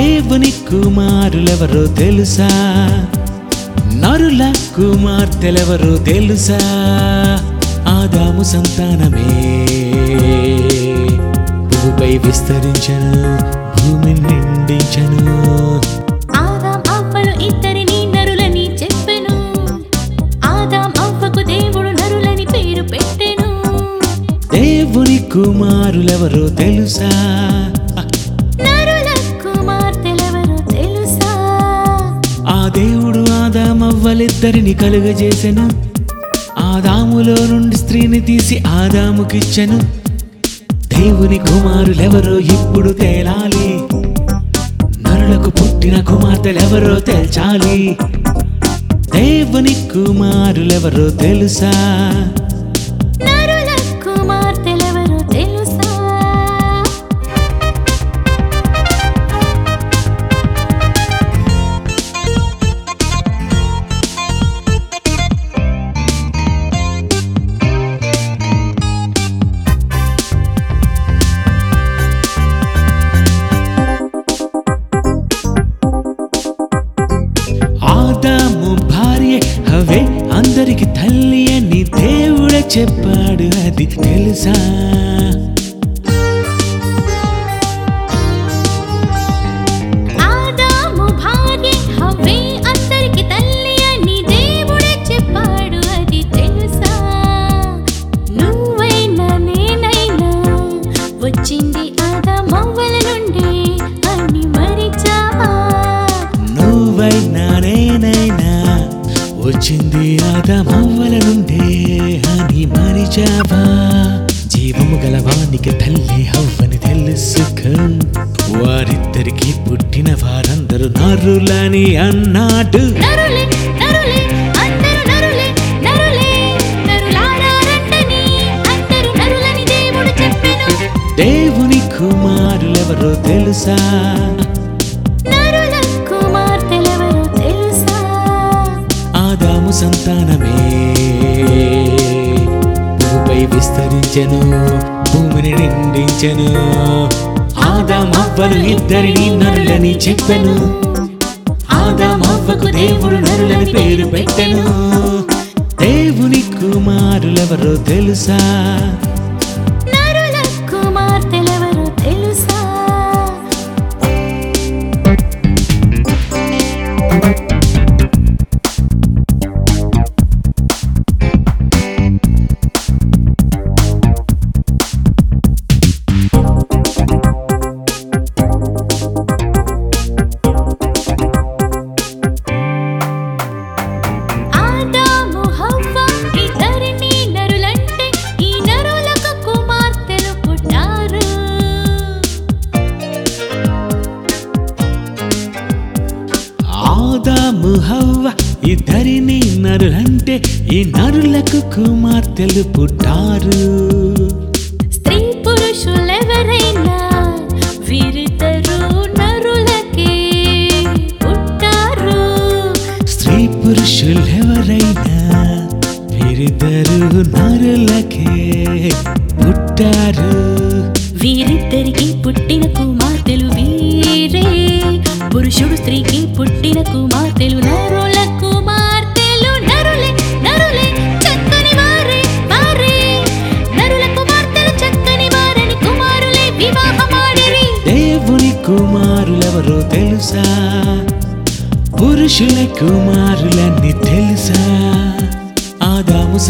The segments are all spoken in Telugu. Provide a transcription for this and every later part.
దేవుని కుమారులెవరో తెలుసా? నరుల కుమార్తెలెవరో తెలుసా? ఆదాము సంతానమే. భూమిపై విస్తరించను భూమిని నిండించను. ఆదాం అవ్వలు ఇద్దరిని నరులని చెప్పెను. ఆదాం అవ్వకు దేవుడు నరులని పేరు పెట్టెను. దేవుని కుమారులెవరో తెలుసా? అవ్వలిద్దరిని కలుగజేసెను. ఆదాములో నుండి స్త్రీని తీసి ఆదాముకిచ్చెను. దేవుని కుమారులెవరో ఇప్పుడు తేలాలి. నరులకు పుట్టిన కుమార్తెలెవరో తేల్చాలి. దేవుని కుమారులెవరో తెలుసా? అందరికి తల్లి అని దేవుడే చెప్పాడు అది తెలుసా? ఆదాము భార్య హవ్వే అందరికి తల్లి అని దేవుడే చెప్పాడు అది తెలుసా నువ్వైనా నేనైనా వచ్చింది ఆదామవ్వల నుండి అని మరిచావా జీవము గలవానికి తల్లి హవ్వని తెలుసుకో వారిద్దరికి పుట్టిన వారందరూ నరులని అన్నాడు దేవుని కుమారులెవరో తెలుసా? ఆదాము సంతానమే. భూమిపై విస్తరించెను భూమిని నిండించెను. ఆదామవ్వలు ఇద్దరిని నరులని చెప్పెను. ఆదామవ్వకు దేవుడు నరులని పేరు పెట్టెను. దేవుని కుమారులెవరో తెలుసా? ఆదాము హవ్వ. ఇద్దరిని నరులంటే ఈ నరులకు కుమార్తెలు పుట్టారు. స్త్రీ పురుషులెవరైనా వీరిద్దరు నరులకే పుట్టారు. స్త్రీ పురుషులెవరైనా వీరిద్దరు నరులకే పుట్టారు. వీరిద్దరికి పుట్టిన కుమార్తెలు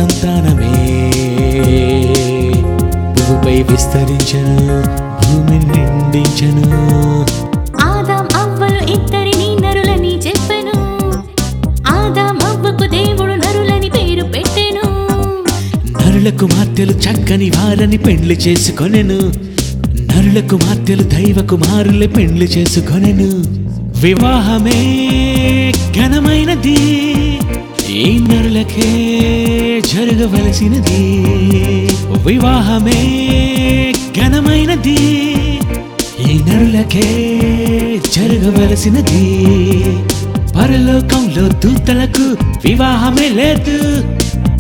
సంతానమే. భూమిపై విస్తరించను భూమిని నిండించను. ఆదాం అవ్వలు ఇద్దరిని నరులని చెప్పెను. ఆదాం అవ్వకు దేవుడు నరులని పేరు పెట్టెను. చక్కని వారని పెండ్లి చేసుకొనెను. నరుల కుమార్తెలు దైవ కుమారులే పెండ్లి చేసుకొనెను. వివాహమే ఘనమైనది. ఈ నరులకే జరగవలసినది? వివాహమే ఘనమైనది. ఈ నరులకే జరగవలసినది? పరలోకంలో దూతలకు వివాహమే లేదు.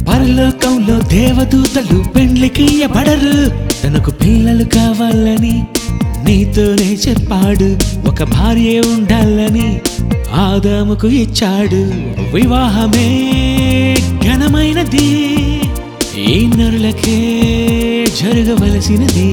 పరలోకంలో దేవదూతలు పెండ్లికి ఇయ్యబడరు. తనకు పిల్లలు కావాలని నీతోనే చెప్పాడు. ఒక ఒక భార్య ఉండాలని ఆదాముకు ఇచ్చాడు వివాహమే ఘనమైనది. ఈ నరులకే జరగవలసినది.